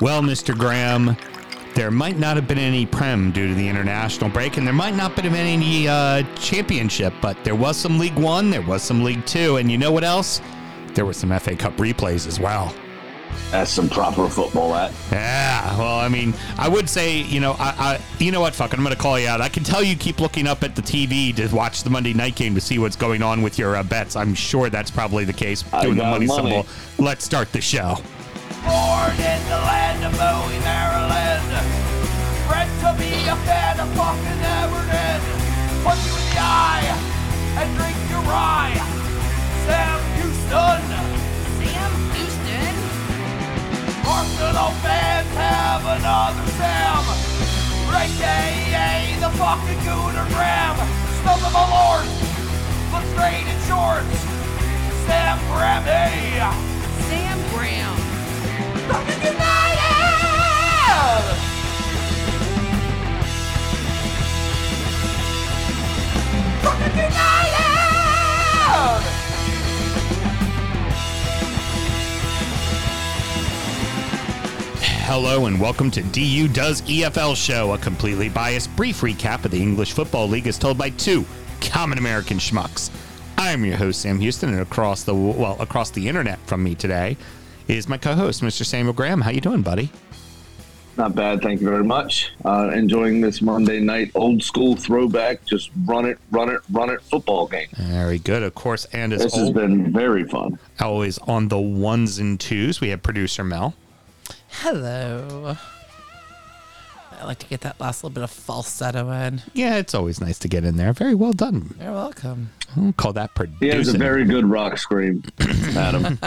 Well, Mr. Graham, there might not have been any Prem due to the international break, and there might not have been any uh, championship, but there was some League One, there was some League Two, and you know what else? There were some FA Cup replays as well. That's some proper football. That Yeah, well, I mean, I would say, you know, I, I you know what, fuck, it, I'm going to call you out. I can tell you keep looking up at the TV to watch the Monday night game to see what's going on with your uh, bets. I'm sure that's probably the case. I Doing the money, money. symbol. Let's start the show. Born in the land of Bowie, Maryland. Bred to be a fan of fucking Everton. Punch you in the eye and drink your rye. Sam Houston. Sam Houston? Arsenal fans have another Sam. AKA the fucking Gooner Graham. Smell the Malort. Look straight in shorts. Sam Grammy. Hello and welcome to DU Does EFL Show, a completely biased brief recap of the English Football League as told by two common American schmucks. I'm your host Sam Houston, and across the well across the internet from me today is my co-host Mr. Samuel Graham. How you doing, buddy? not bad. Thank you very much. Uh, enjoying this Monday night old school throwback. Just run it, run it, run it football game. Very good, of course, and as This has been very fun. always on the ones and twos, we have producer Mel. Hello. I like to get that last little bit of falsetto in. Yeah, it's always nice to get in there. Very well done. You're welcome. I'll call that producing. He has a very good rock scream, Adam.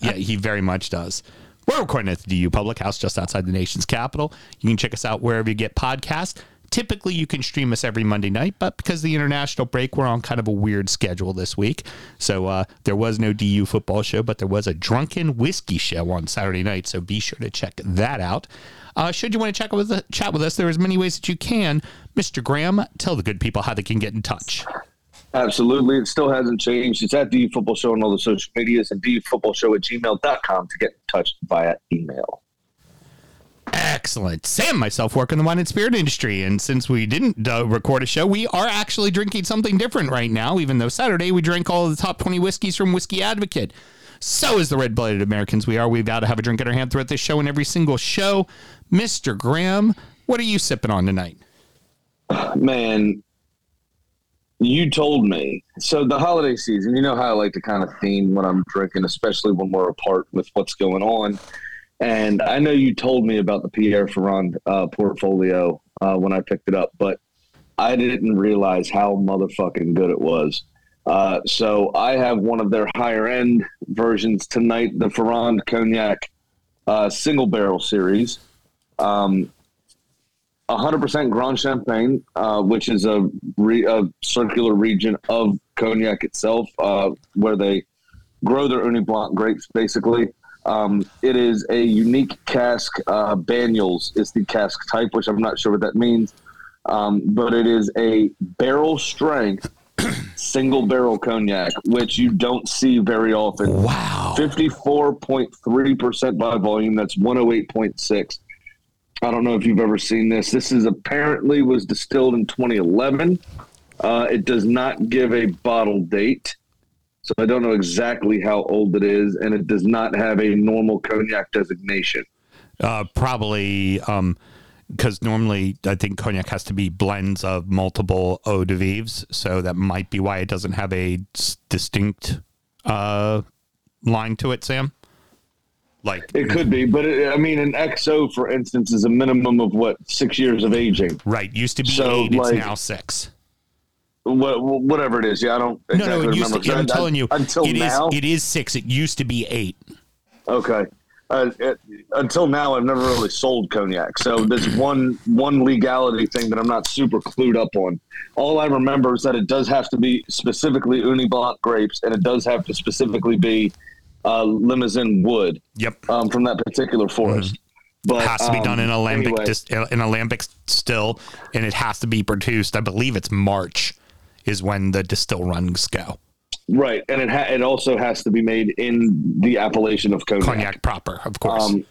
yeah, he very much does. We're recording at the DU Public House just outside the nation's capital. You can check us out wherever you get podcasts. Typically, you can stream us every Monday night, but because the international break, we're on kind of a weird schedule this week. So uh, there was no DU football show, but there was a drunken whiskey show on Saturday night. So be sure to check that out. Uh, should you want to check with chat with us, there is many ways that you can. Mr. Graham, tell the good people how they can get in touch. Absolutely. It still hasn't changed. It's at DU Football Show on all the social medias and DUFootballShow at gmail.com to get in touch via email. Excellent. Sam myself work in the wine and spirit industry. And since we didn't uh, record a show, we are actually drinking something different right now, even though Saturday we drank all the top 20 whiskeys from Whiskey Advocate. So is the red blooded Americans we are. We've got to have a drink in our hand throughout this show and every single show. Mr. Graham, what are you sipping on tonight? Man, you told me. So the holiday season, you know how I like to kind of theme when I'm drinking, especially when we're apart with what's going on. And I know you told me about the Pierre Ferrand uh, portfolio uh, when I picked it up, but I didn't realize how motherfucking good it was. Uh, so I have one of their higher end versions tonight, the Ferrand Cognac uh, single barrel series. Um, 100% Grande Champagne, uh, which is a, re- a circular region of cognac itself, uh, where they grow their Ugni Blanc grapes, basically. Um, it is a unique cask. Uh, Banyuls is the cask type, which I'm not sure what that means. Um, but it is a barrel strength single barrel cognac, which you don't see very often. Wow. 54.3% by volume. That's 108.6. I don't know if you've ever seen this. This is apparently was distilled in 2011. Uh, it does not give a bottle date. So I don't know exactly how old it is, and it does not have a normal cognac designation. Uh, probably um because normally I think cognac has to be blends of multiple eau de vives, so that might be why it doesn't have a distinct uh, line to it. Sam, like It could be, but it, I mean, an XO, for instance, is a minimum of what six years of aging. right used to be So, eight, it's now six. What, whatever it is, yeah, I don't No, exactly no, it used remember. to. I'm I- telling you, until it is. now, It is six. It used to be eight. Okay. Uh, it, until now, I've never really sold cognac, so there's one one legality thing that I'm not super clued up on. All I remember is that it does have to be specifically Ugni Blanc grapes, and it does have to specifically be uh, Limousin wood Yep. um, from that particular forest. But has to be done in um, alembic anyway, dis- in alembic still, and it has to be produced. I believe it's March is when the distill runs go. right, and it ha- it also has to be made in the appellation of cognac. Cognac proper, of course. Um,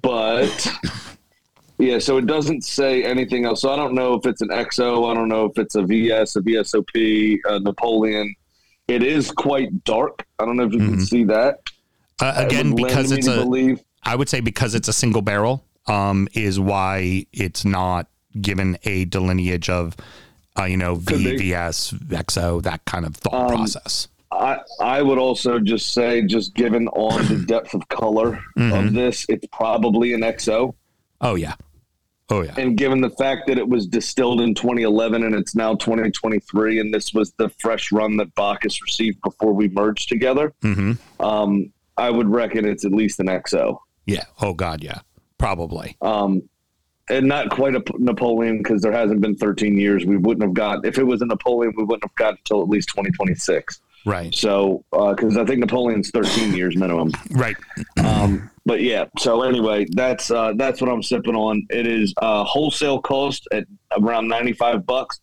but yeah, so it doesn't say anything else. So I don't know if it's an XO. I don't know if it's a VS, a VSOP, a Napoleon. It is quite dark. I don't know if you can see that. Uh, again, because it's a, believe. I would say because it's a single barrel, um, is why it's not given a delineage of, uh, you know. VVS, XO, that kind of thought Um, process. I, I would also just say, just given on the depth of color Mm-hmm. of this, it's probably an XO. Oh yeah, oh yeah, And given the fact that it was distilled in 2011 and it's now 2023, and this was the fresh run that Bacchus received before we merged together, hmm um, I would reckon it's at least an XO. yeah. Oh god, yeah, probably. Um, and not quite a Napoleon because there hasn't been 13 years. We wouldn't have got, if it was a Napoleon, we wouldn't have got until at least 2026. Right, So, because I think Napoleon's 13 years minimum. right. Um, but yeah, so anyway, that's uh, that's what I'm sipping on. It is uh, wholesale cost at around 95 bucks.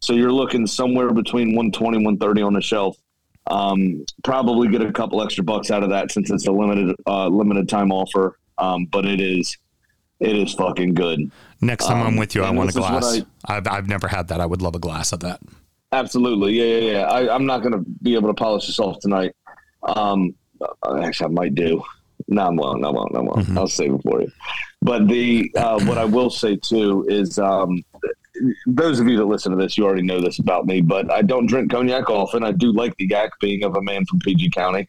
So you're looking somewhere between 120 130 on the shelf. Um, probably get a couple extra bucks out of that since it's a limited uh, limited time offer. Um, but it is it is fucking good. Next time I'm Um, with you, I want a this is what glass. I've I've never had that. I would love a glass of that. Absolutely, yeah, yeah, yeah. I, I'm not going to be able to polish this off tonight. Um, uh, actually, I might do. No, I won't. I won't. I won't. I'll save it for you. But the uh, what I will say too is, um, those of you that listen to this, you already know this about me. But I don't drink cognac often. I do like the yak, being of a man from PG County.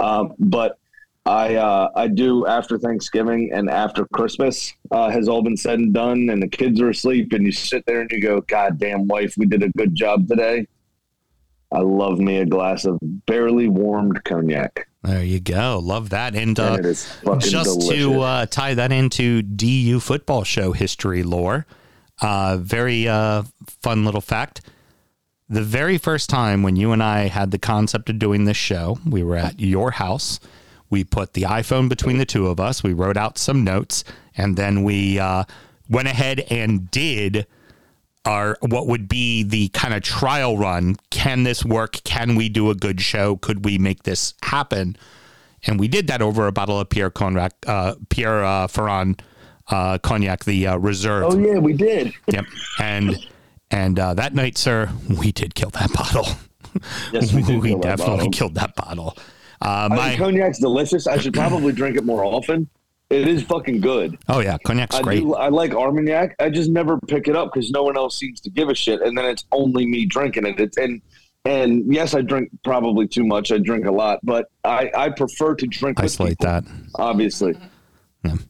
Um, but I uh, I do after Thanksgiving and after Christmas uh, has all been said and done, and the kids are asleep, and you sit there and you go, "God damn, wife, we did a good job today." I love me a glass of barely warmed cognac, There you go. Love that. And uh, and it is fucking just delicious. to uh, tie that into DU football show history lore, uh, very uh, fun little fact. The very first time when you and I had the concept of doing this show, we were at your house. We put the iPhone between the two of us. We wrote out some notes, and then we uh, went ahead and did our what would be the kind of trial run. Can this work? Can we do a good show? Could we make this happen? And we did that over a bottle of Pierre Cognac, uh, Pierre uh, Ferrand uh, cognac, the uh, reserve. oh yeah, we did. Yep. And and uh, that night, sir, we did kill that bottle. Yes, we did. we that definitely bottle. killed that bottle. Uh, I my cognac's delicious. I should probably drink it more often. It is fucking good. oh yeah, cognac's I great. do. I like Armagnac. I just never pick it up because no one else seems to give a shit, and then it's only me drinking it. It's and and yes, I drink probably too much. I drink a lot, but I I prefer to drink. with Isolate people, that. obviously.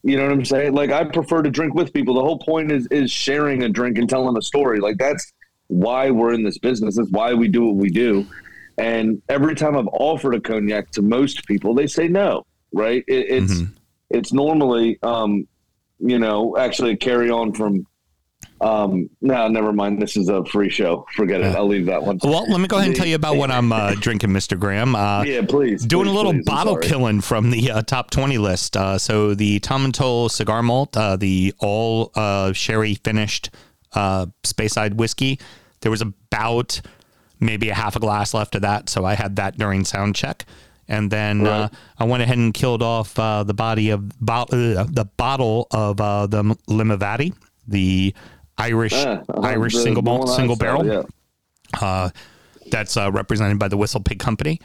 You know what I'm saying? Like I prefer to drink with people. The whole point is is sharing a drink and telling a story. Like that's why we're in this business. That's why we do what we do. And every time I've offered a cognac to most people, they say no. Right? It, it's Mhm. it's normally um, you know actually carry on from. Um, no, never mind. This is a free show. Forget it. I'll leave that one. Well, let me go ahead and tell you about what I'm uh, drinking, Mr. Graham. Uh, yeah, please. doing please, a little please. Bottle killing from the uh, top 20 list. Uh, so the Tomintoul cigar malt, uh, the all uh, sherry finished uh, Speyside whiskey. There was about maybe a half a glass left of that, so I had that during sound check. And then uh, I went ahead and killed off uh, the body of bo- uh, the bottle of uh, the Limavady, the Irish Ah, uh-huh, Irish the- single malt single saw, barrel Yeah. uh, that's uh, represented by the Whistle Pig Company.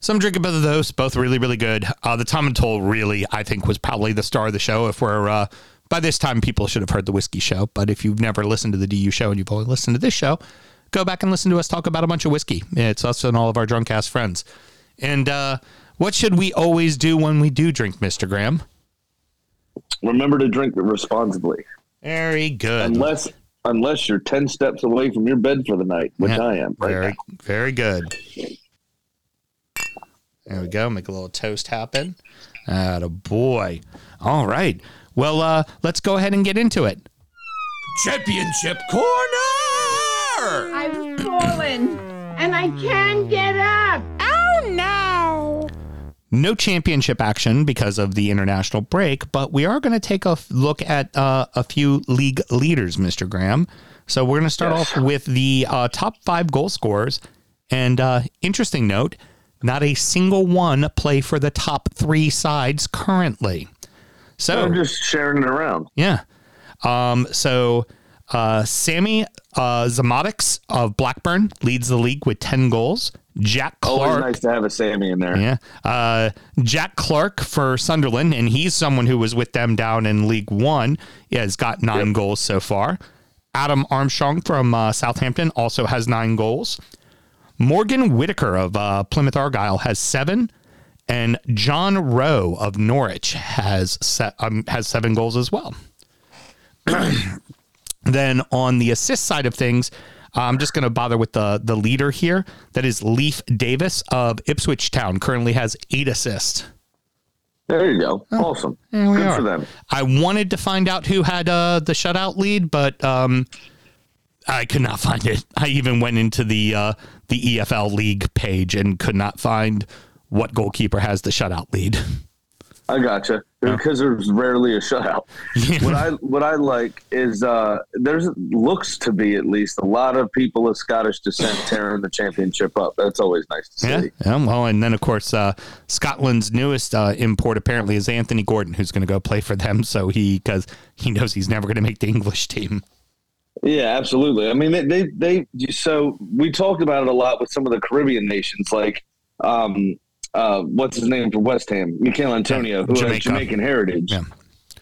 So I'm drinking both of those, both really, really good. Uh, the Tomintoul really, I think, was probably the star of the show. If we're uh, by this time, people should have heard the whiskey show. But if you've never listened to the DU show and you've only listened to this show, go back and listen to us talk about a bunch of whiskey. It's us and all of our drunk ass friends. And uh, what should we always do when we do drink, Mister Graham? Remember to drink responsibly. Very good. unless unless you're 10 steps away from your bed for the night which Yeah, i am right very, now. very good. There we go. Make a little toast happen. a boy. All right. Well, uh, let's go ahead and get into it. Championship Corner! I've fallen and I can't get up. Oh no! No championship action because of the international break, but we are going to take a look at uh, a few league leaders, Mr. Graham. So we're going to start off with the uh, top five goal scorers. And uh, interesting note, not a single one play for the top three sides currently. So I'm just sharing it around. Yeah. Um, so uh, Sammie uh, Szmodics of Blackburn leads the league with 10 goals. Jack Always Clarke. nice to have a Sammy in there. Yeah. Uh, Jack Clarke for Sunderland, and he's someone who was with them down in League One. He has got nine goals so far. Adam Armstrong from uh, Southampton also has nine goals. Morgan Whittaker of uh, Plymouth Argyle has seven, and John Rowe of Norwich has se- um, has seven goals as well. then on the assist side of things, I'm just going to bother with the the leader here. That is Leif Davis of Ipswich Town. Currently has eight assists. There you go. awesome. Good are. for them. I wanted to find out who had uh, the shutout lead, but um, I could not find it. I even went into the uh, the EFL league page and could not find what goalkeeper has the shutout lead. I gotcha. Because there's rarely a shutout. what I what I like is uh, there's looks to be at least a lot of people of Scottish descent tearing the championship up. That's always nice to Yeah, see. yeah. Well, and then of course uh, Scotland's newest uh, import apparently is Anthony Gordon, who's going to go play for them. So he because he knows he's never going to make the English team. Yeah, absolutely. I mean, they, they, they, so we talked about it a lot with some of the Caribbean nations, like, um, uh, what's his name for West Ham? Michael Antonio, who Jamaica. has Jamaican heritage, Yeah.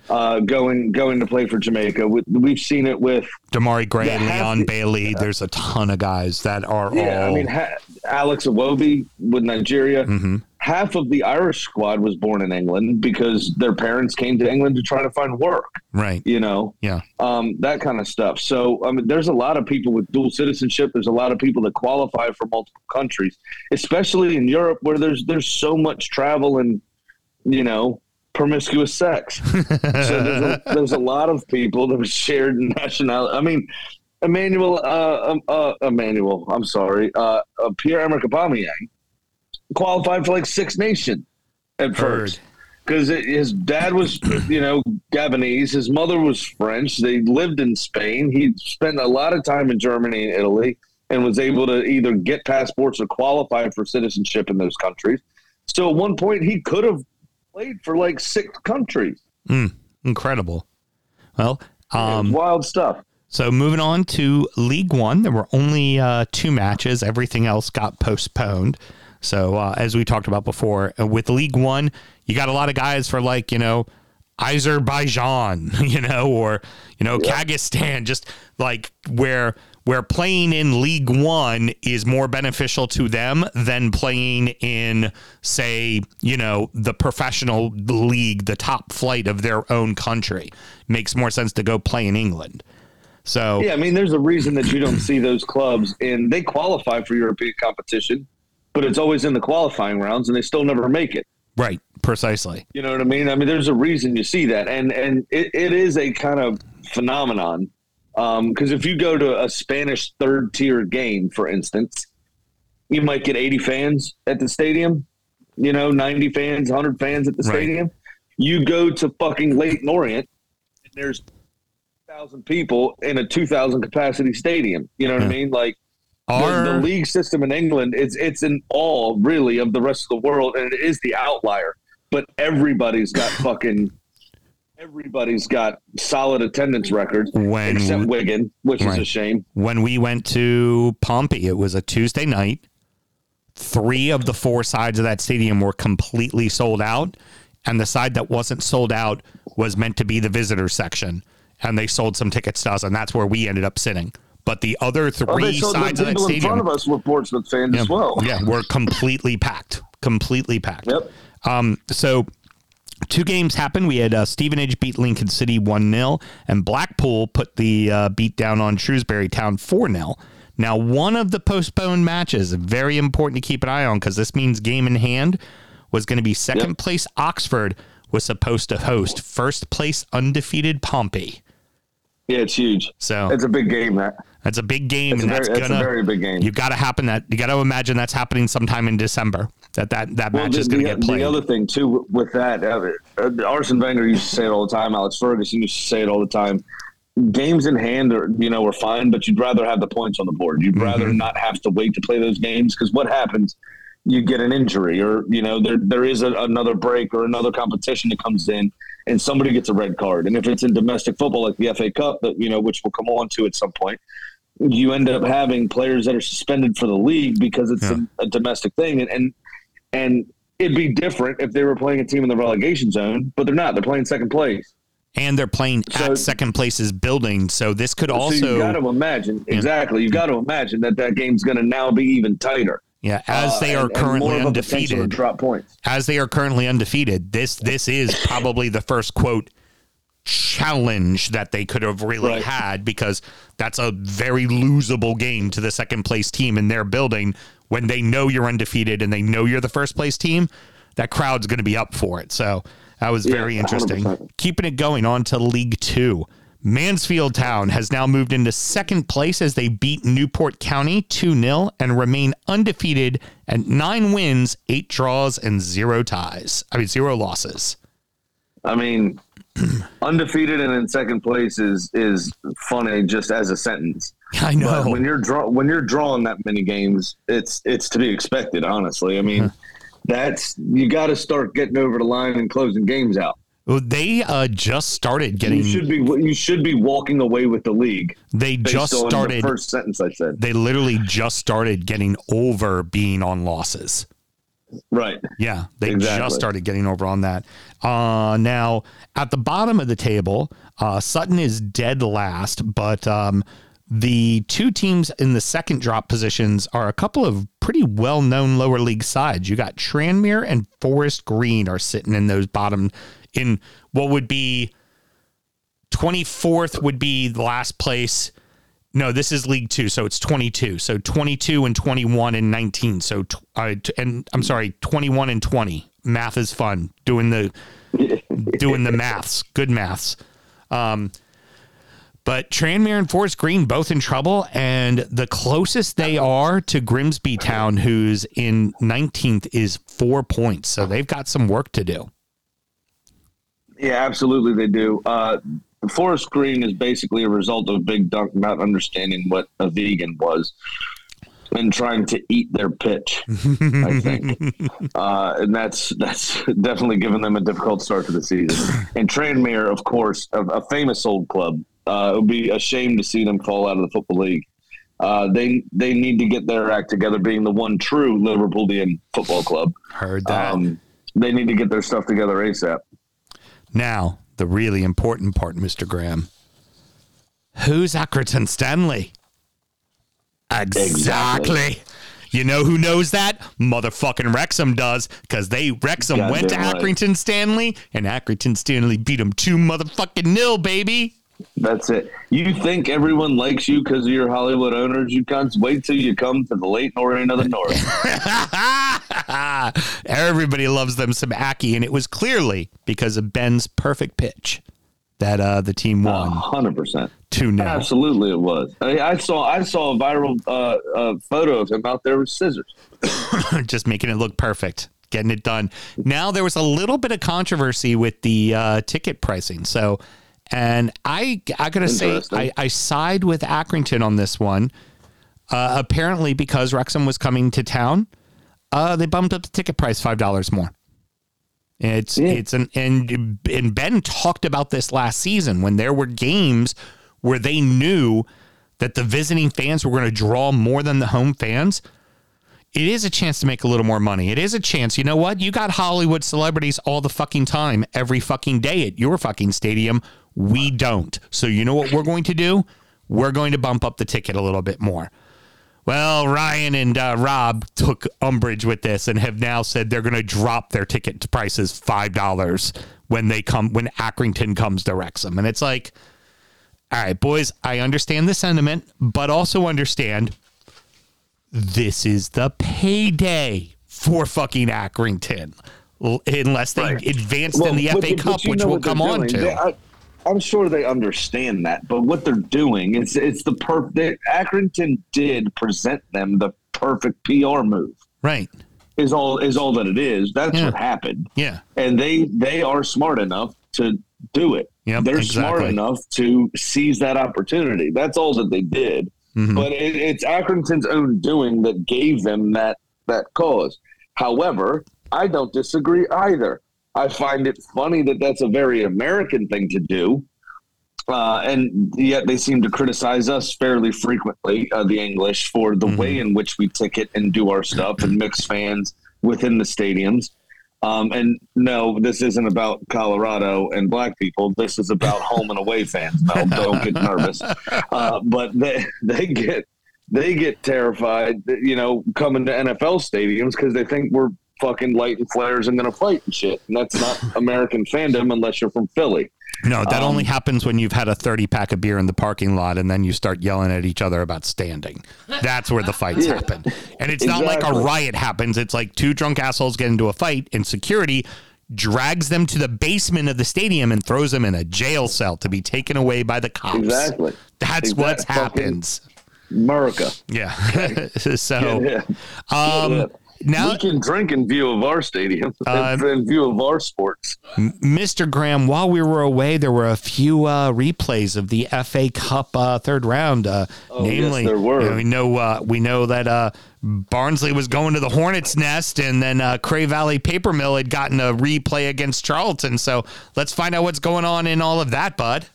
uh, going, going to play for Jamaica. We, we've seen it with, Demarai Gray, Yeah, Leon the- Bailey. There's a ton of guys that are yeah, all. I mean, ha- Alex Iwobi with Nigeria. Mm-hmm. Half of the Irish squad was born in England because their parents came to England to try to find work, right. you know? Yeah. um, that kind of stuff. So, I mean, there's a lot of people with dual citizenship. There's a lot of people that qualify for multiple countries, especially in Europe, where there's there's so much travel and you know promiscuous sex. so there's a, there's a lot of people that have shared nationality. I mean, Emmanuel, uh, um, uh, Emmanuel, I'm sorry, uh, uh, Pierre Emerick Aubameyang qualified for like Six Nation at first because his dad was, you know, Gabonese. His mother was French. They lived in Spain. He spent a lot of time in Germany and Italy, and was able to either get passports or qualify for citizenship in those countries. So at one point, he could have played for like six countries. Incredible. Well, um, wild stuff. so moving on to League One, there were only uh, two matches. Everything else got postponed. So uh, as we talked about before, uh, with League One, you got a lot of guys for like you know Azerbaijan, you know, or you know Kazakhstan, just like where where playing in League One is more beneficial to them than playing in, say, you know, the professional league, the top flight of their own country. Makes more sense to go play in England. So Yeah, I mean, there's a reason that you don't see those clubs, and they qualify for European competition, but it's always in the qualifying rounds, and they still never make it. right, precisely. You know what I mean? I mean, there's a reason you see that, and and it, it is a kind of phenomenon. Um, Because if you go to a Spanish third tier game, for instance, you might get 80 fans at the stadium. You know, 90 fans, 100 fans at the Right. stadium. You go to fucking Leyton Orient, and there's thousand people in a 2,000 capacity stadium. You know what I mean? Like Our, the league system in England, it's it's in awe really of the rest of the world, and it is the outlier. But everybody's got fucking everybody's got solid attendance records When except Wigan, which is a shame. when we went to Pompey, it was a Tuesday night. Three of the four sides of that stadium were completely sold out, and the side that wasn't sold out was meant to be the visitor section, and they sold some tickets to us, and that's where we ended up sitting. But the other Oh, three they sold the sides of that people in front of us were Portsmouth fans as well. yeah, were completely packed, completely packed. Yep. Um, so two games happened. We had uh, Stevenage beat Lincoln City 1 0, and Blackpool put the uh, beat down on Shrewsbury Town 4 0. Now, one of the postponed matches, very important to keep an eye on because this means game in hand, was going to be second Yep. place Oxford was supposed to host first place undefeated Pompey. Yeah, it's huge. So It's a big game. That that's a big game, it's and very, that's it's a gonna very big game. you got to happen that you got to imagine that's happening sometime in December. That that that match the, is going to get played. The other thing too with that, uh, uh, Arsene Wenger used to say it all the time. Alex Ferguson used to say it all the time. Games in hand are you know are fine, but you'd rather have the points on the board. You'd rather not have to wait to play those games because what happens? You get an injury, or you know there there is a, another break or another competition that comes in, and somebody gets a red card. And if it's in domestic football, like the FA Cup, that you know, which we'll come on to at some point, you end up having players that are suspended for the league because it's Yeah. a, a domestic thing, and, and and it'd be different if they were playing a team in the relegation zone, but they're not. They're playing second place. And they're playing So- at second place's building, so this could so you also got to imagine exactly. You've got to imagine that that game's going to now be even tighter yeah, as Uh, they are and- and currently more of a potential to undefeated. drop points. as they are currently undefeated, this this is probably the first quote challenge that they could have really Right. had because that's a very losable game to the second place team in their building when they know you're undefeated and they know you're the first place team. That crowd's going to be up for it. So that was Yeah, very interesting. 100%. Keeping it going on to League Two. Mansfield Town has now moved into second place as they beat Newport County 2 0 and remain undefeated at nine wins, eight draws, and zero ties. I mean, zero losses. I mean, undefeated and in second place is is funny just as a sentence. I know. But when you're draw when you're drawing that many games, it's it's to be expected. Honestly, I mean, uh-huh. that's you got to start getting over the line and closing games out. They uh, just started getting. You should be you should be walking away with the league. they just on started. the first sentence I said. they literally just started getting over being on losses. Right. Yeah, they Exactly. just started getting over on that. Uh, now, at the bottom of the table, uh, Sutton is dead last, but um, the two teams in the second drop positions are a couple of pretty well known lower league sides. You got Tranmere and Forest Green are sitting in those bottom, in what would be 24th, would be the last place. No, this is League Two, so it's 22. So 22 and 21 and 19. So uh, t- and I'm sorry, 21 and 20. Math is fun. Doing the doing the maths, good maths. Um, but Tranmere and Forest Green both in trouble, and the closest they are to Grimsby Town, who's in 19th, is four points. So they've got some work to do. Yeah, absolutely they do. Uh, Forest Green is basically a result of Big Dunk not understanding what a vegan was and trying to eat their pitch. I think, uh, and that's that's definitely given them a difficult start to the season. And Tranmere, of course, a, a famous old club. Uh, it would be a shame to see them fall out of the football league. Uh, they they need to get their act together, being the one true Liverpoolian football club. Heard that. Um, they need to get their stuff together ASAP. Now, the really important part, Mr. Graham. Who's Accrington Stanley? Exactly. You know who knows that? Motherfucking Wrexham does, because they Wrexham Goddamn went to right. Accrington Stanley, and Accrington Stanley beat them two motherfucking nil, baby. That's it. You think everyone likes you because of your Hollywood owners? You cunts. Wait till you come to the Leyton Orient of the North. Everybody loves them some Accy, and it was clearly because of Ben's perfect pitch that uh, the team won hundred percent. two 0 Absolutely, it was. I, I saw. I saw a viral uh, uh, photo of him out there with scissors. just making it look perfect, getting it done. Now there was a little bit of controversy with the uh, ticket pricing, so and I I gotta say I, I side with Accrington on this one. Uh, apparently, because Wrexham was coming to town, uh, they bumped up the ticket price five dollars more. It's Yeah. it's an and and Ben talked about this last season when there were games where they knew that the visiting fans were going to draw more than the home fans it is a chance to make a little more money. It is a chance. You know what? You got Hollywood celebrities all the fucking time, every fucking day at your fucking stadium. We don't. So you know what we're going to do? We're going to bump up the ticket a little bit more. Well, Ryan and uh, Rob took umbrage with this and have now said they're going to drop their ticket prices five dollars when they come when Accrington comes to Wrexham, and it's like, all right, boys, I understand the sentiment, but also understand this is the payday for fucking Accrington. Unless they Right. advanced in the Well, FA but- Cup, which we'll come on doing. to. They- I, I'm sure they understand that, but what they're doing is it's the perfect. Accrington did present them the perfect PR move. right. Is all is all that it is. That's Yeah. what happened. Yeah. and they they are smart enough to do it. Yep, They're smart enough to seize that opportunity. That's all that they did. Mhm. But it, it's Accrington's own doing that gave them that that cause. However, I don't disagree either. I find it funny that that's a very American thing to do. Uh, and yet they seem to criticize us fairly frequently, uh, the English, for the way in which we ticket and do our stuff and mix fans within the stadiums. Um, and no, this isn't about Colorado and black people. This is about home and away fans. No, don't get nervous. Uh, but they they get they get terrified, you know, coming to NFL stadiums because they think we're fucking lighting flares and gonna fight and shit. And that's not American fandom unless you're from Philly. No, that Um, only happens when you've had a 30 pack of beer in the parking lot and then you start yelling at each other about standing. That's where the fights Yeah. happen. And it's not like a riot happens. It's like two drunk assholes get into a fight and security drags them to the basement of the stadium and throws them in a jail cell to be taken away by the cops. Exactly. That's Exact- what happens. America. Yeah. so, Yeah. um, Yeah. Now, we can drink in view of our stadium, Uh, in view of our sports. Mr. Graham, while we were away, there were a few uh, replays of the FA Cup uh, third round. Uh, Oh, yes, namely, there were. you know, we know uh, we know that uh, Barnsley was going to the Hornets' nest, and then uh, Cray Valley Paper Mill had gotten a replay against Charlton. So let's find out what's going on in all of that, bud.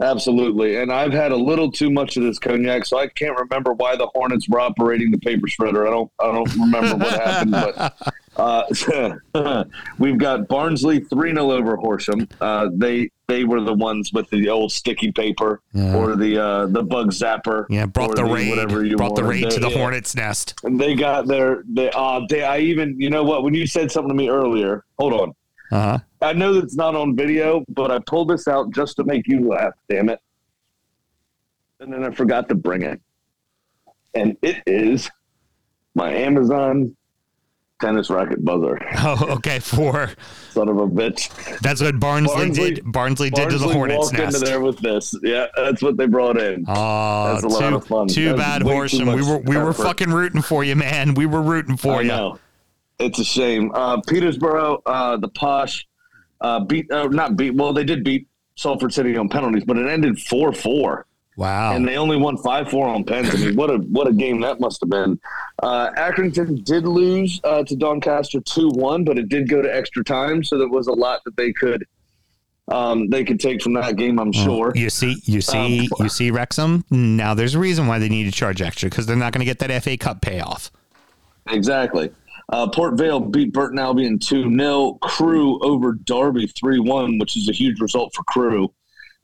Absolutely. And I've had a little too much of this cognac, so I can't remember why the Hornets were operating the paper shredder. I don't I don't remember what happened, but uh, we've got Barnsley 3 0 over Horsham. Uh, they they were the ones with the old sticky paper or the uh, the bug zapper. Yeah, brought or the raid, whatever you brought the raid to the Yeah. Hornets' nest. And they got their they uh they I even you know what when you said something to me earlier. Hold on. Uh huh. I know that's not on video, but I pulled this out just to make you laugh. Damn it! And then I forgot to bring it, and it is my Amazon tennis racket buzzer. Oh, okay. For Son of a bitch! that's what Barnsley, Barnsley- did. Barnsley, did to the Barnsley Hornets' walked nest. into there with this. Yeah, that's what they brought in. Oh, That's a lot of fun. too That's bad, Horsham. We were we were fucking rooting for you, man. We were rooting for I you. know. It's a shame. Uh, Peterborough, uh, the posh, uh, beat uh, not beat. Well, they did beat Salford City on penalties, but it ended four four. Wow. and they only won five four on pens. I mean, what a what a game that must have been. Uh, Accrington did lose uh, to Doncaster two one, but it did go to extra time, so there was a lot that they could um, they could take from that game. I'm sure. You see, you see, Um, you see, Wrexham. Now there's a reason why they need to charge extra because they're not going to get that FA Cup payoff. Exactly. Uh, Port Vale beat Burton Albion 2 0. Crewe over Derby 3 1, which is a huge result for Crewe.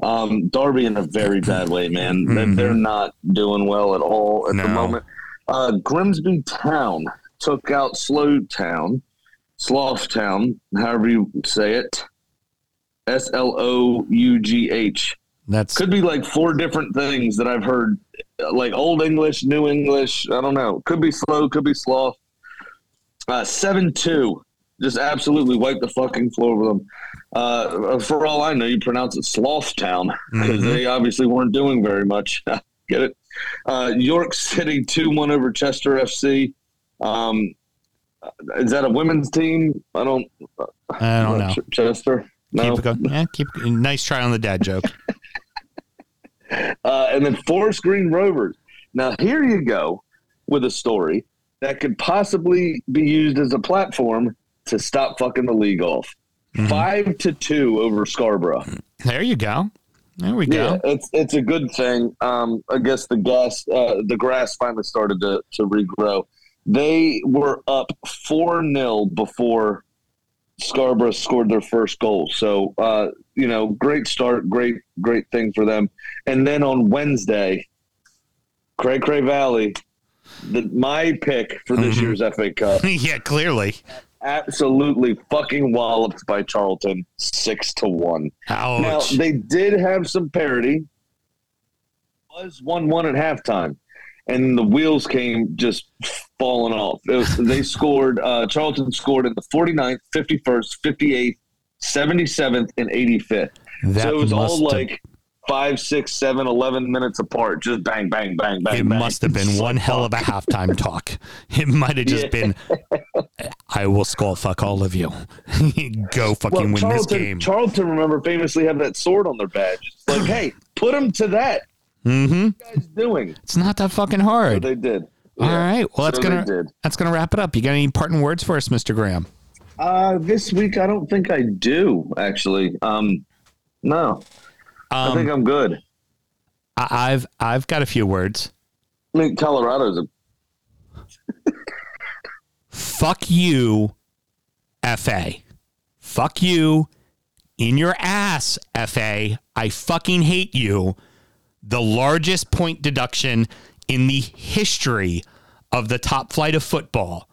Um, Derby in a very bad way, man. They're, they're not doing well at all at the moment. Uh, Grimsby Town took out Slow Town, Slough Town, however you say it. S L O U G H. That's Could be like four different things that I've heard, like Old English, New English. I don't know. Could be slow, could be sloth. Uh, seven two, just absolutely wiped the fucking floor with them. Uh, for all I know, you pronounce it Sloth Town because Mhm. they obviously weren't doing very much. Get it? Uh, York City two one over Chester FC. Um, is that a women's team? I don't. I don't know. Ch- Chester. No. Keep going. Yeah, keep. Nice try on the dad joke. uh, and then Forest Green Rovers. Now here you go with a story that could possibly be used as a platform to stop fucking the league off. Mm-hmm. Five to two over Scarborough. There you go. There we Yeah, go. it's it's a good thing. Um, I guess the gas, uh, the grass finally started to to regrow. They were up four 0 before Scarborough scored their first goal. So uh, you know, great start, great great thing for them. And then on Wednesday, Cray Cray Valley, the, my pick for this Mhm. year's FA Cup, yeah, clearly. absolutely fucking walloped by Charlton, six to one. Now they did have some parity. Was one one at halftime, and the wheels came just falling off. It was, they scored. Uh, Charlton scored in the 49th, 51st, 58th, 77th, and 85th. that so it was all like five, six, seven, 11 minutes apart. Just bang, bang, bang, bang. it bang. must have been one hell of a halftime talk. It might have just Yeah. been, I will skull fuck all of you. Go fucking Well, win this game. Charlton, remember, famously have that sword on their badge. It's like, hey, put them to that. mm-hmm. What are you guys doing? It's not that fucking So hard. they did. All Yeah. right. Well, that's So they gonna that's gonna wrap it up. You got any parting words for us, Mister Graham? Uh, this week, I don't think I do actually. Um, no, I Um, think I'm good. I- I've I've got a few words. I mean, Colorado's a Fuck you, FA. Fuck you in your ass, FA. I fucking hate you. The largest point deduction in the history of the top flight of football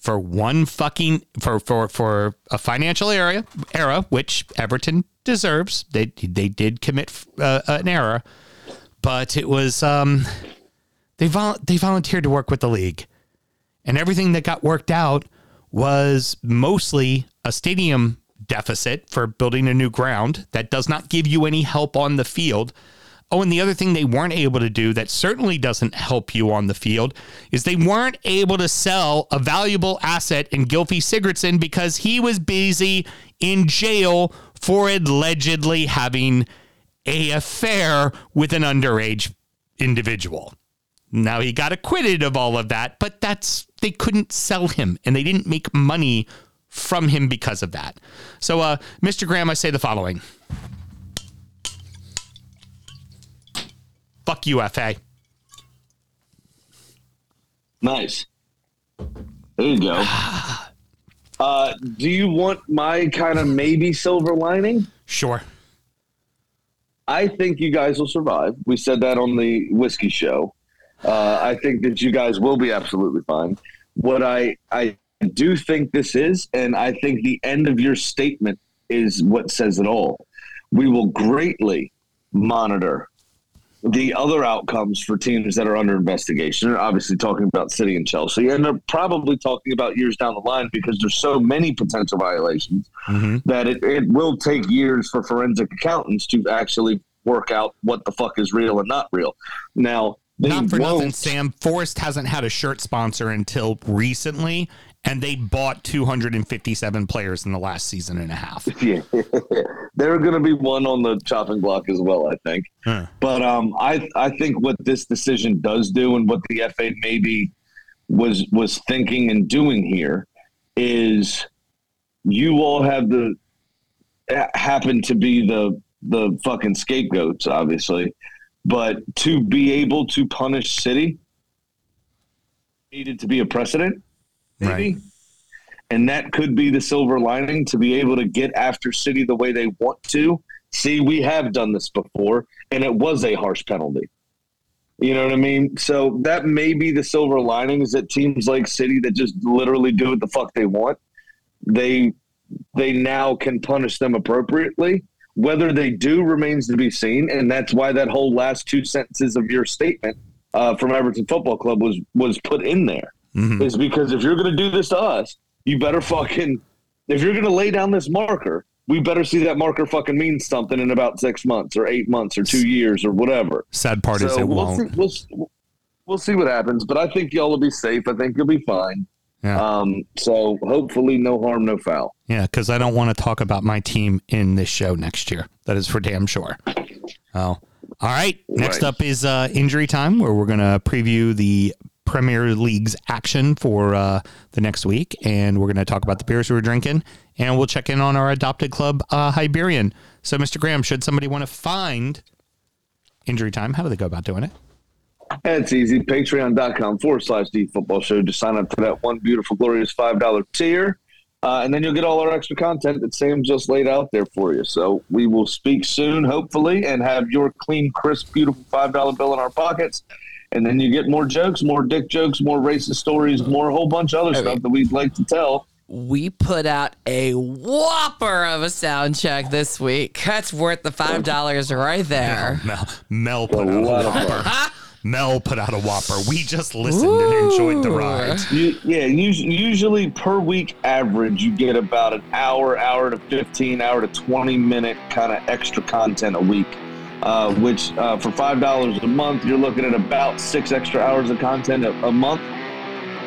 for one fucking for for for a financial era era which Everton deserves. They they did commit uh, an error, but it was um they vol- they volunteered to work with the league and everything that got worked out was mostly a stadium deficit for building a new ground that does not give you any help on the field. Oh, and the other thing they weren't able to do that certainly doesn't help you on the field is they weren't able to sell a valuable asset in Gylfi Sigurdsson because he was busy in jail for allegedly having a affair with an underage individual. Now he got acquitted of all of that, but that's they couldn't sell him and they didn't make money from him because of that. So, uh, Mr. Graham, I say the following: Fuck you, FA. nice. There you go. Uh, do you want my kind of maybe silver lining? Sure. I think you guys will survive. We said that on the whiskey show. Uh, I think that you guys will be absolutely fine. What I I do think this is, and I think the end of your statement is what says it all. We will greatly monitor the other outcomes for teams that are under investigation. They're obviously talking about City and Chelsea, and they're probably talking about years down the line because there's so many potential violations mm-hmm. that it, it will take years for forensic accountants to actually work out what the fuck is real and not real. Now, Not for won't, nothing, Sam. Forest hasn't had a shirt sponsor until recently, and they bought 257 players in the last season and a half. Yeah, there are going to be one on the chopping block as well, I think. Huh. But um, I I think what this decision does do, and what the FA maybe was was thinking and doing here, is you all have the ha- happen to be the the fucking scapegoats, obviously, but to be able to punish City needed to be a precedent, maybe. Right. And that could be the silver lining to be able to get after City the way they want to. See, we have done this before, and it was a harsh penalty. You know what I mean? So that may be the silver lining is that teams like City that just literally do what the fuck they want, they they now can punish them appropriately. Whether they do remains to be seen, and that's why that whole last two sentences of your statement uh, from Everton Football Club was was put in there. Is because if you're going to do this to us, you better fucking if you're going to lay down this marker, we better see that marker fucking mean something in about six months or eight months or two years or whatever. Sad part is it we'll won't. see, we'll, we'll see what happens, but I think y'all will be safe. I think you'll be fine. Yeah. Um, so hopefully, no harm, no foul. Yeah, because I don't want to talk about my team in this show next year. That is for damn sure. Oh, all right. Next Right. up is uh, injury time, where we're going to preview the Premier League's action for uh, the next week, and we're going to talk about the beers we were drinking, and we'll check in on our adopted club, uh, Hibernian. So, Mr. Graham, should somebody want to find injury time, how do they go about doing it? It's easy. Patreon.com forward slash D football show. Just sign up to that one beautiful, glorious $5 tier. Uh, and then you'll get all our extra content that Sam just laid out there for you. So we will speak soon, hopefully, and have your clean, crisp, beautiful $5 bill in our pockets. And then you get more jokes, more dick jokes, more racist stories, more a whole bunch of other stuff that we'd like to tell. We put out a whopper of a sound check this week. That's worth the five dollars right there. Mel, Mel A put out a whopper. Mel put out a whopper. We just listened and enjoyed the ride. You, yeah, usually per week average, you get about an hour, hour to 15, hour to 20 minute kind of extra content a week. Uh, which uh, for $5 a month, you're looking at about six extra hours of content a, a month.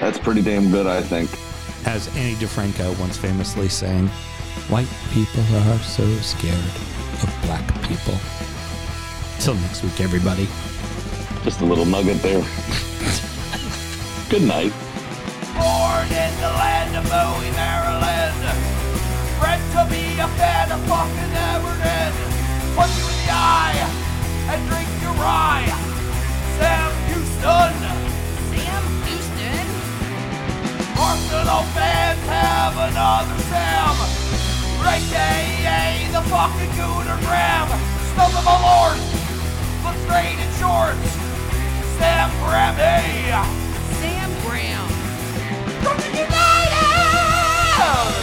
That's pretty damn good, I think. As Ani DiFranco once famously sang, white people are so scared of black people. Till next week, everybody. Just a little nugget there. good night. Born in the land of Bowie, Maryland. Bred to be a fan of fucking Everton. Punch you eye and drink your rye. Sam Houston. Sam Houston. Arsenal fans have another Sam. AKA the fucking Gooner Graham. Stump of a lord. Look straight in shorts. Sam Grammy. Sam Graham. United!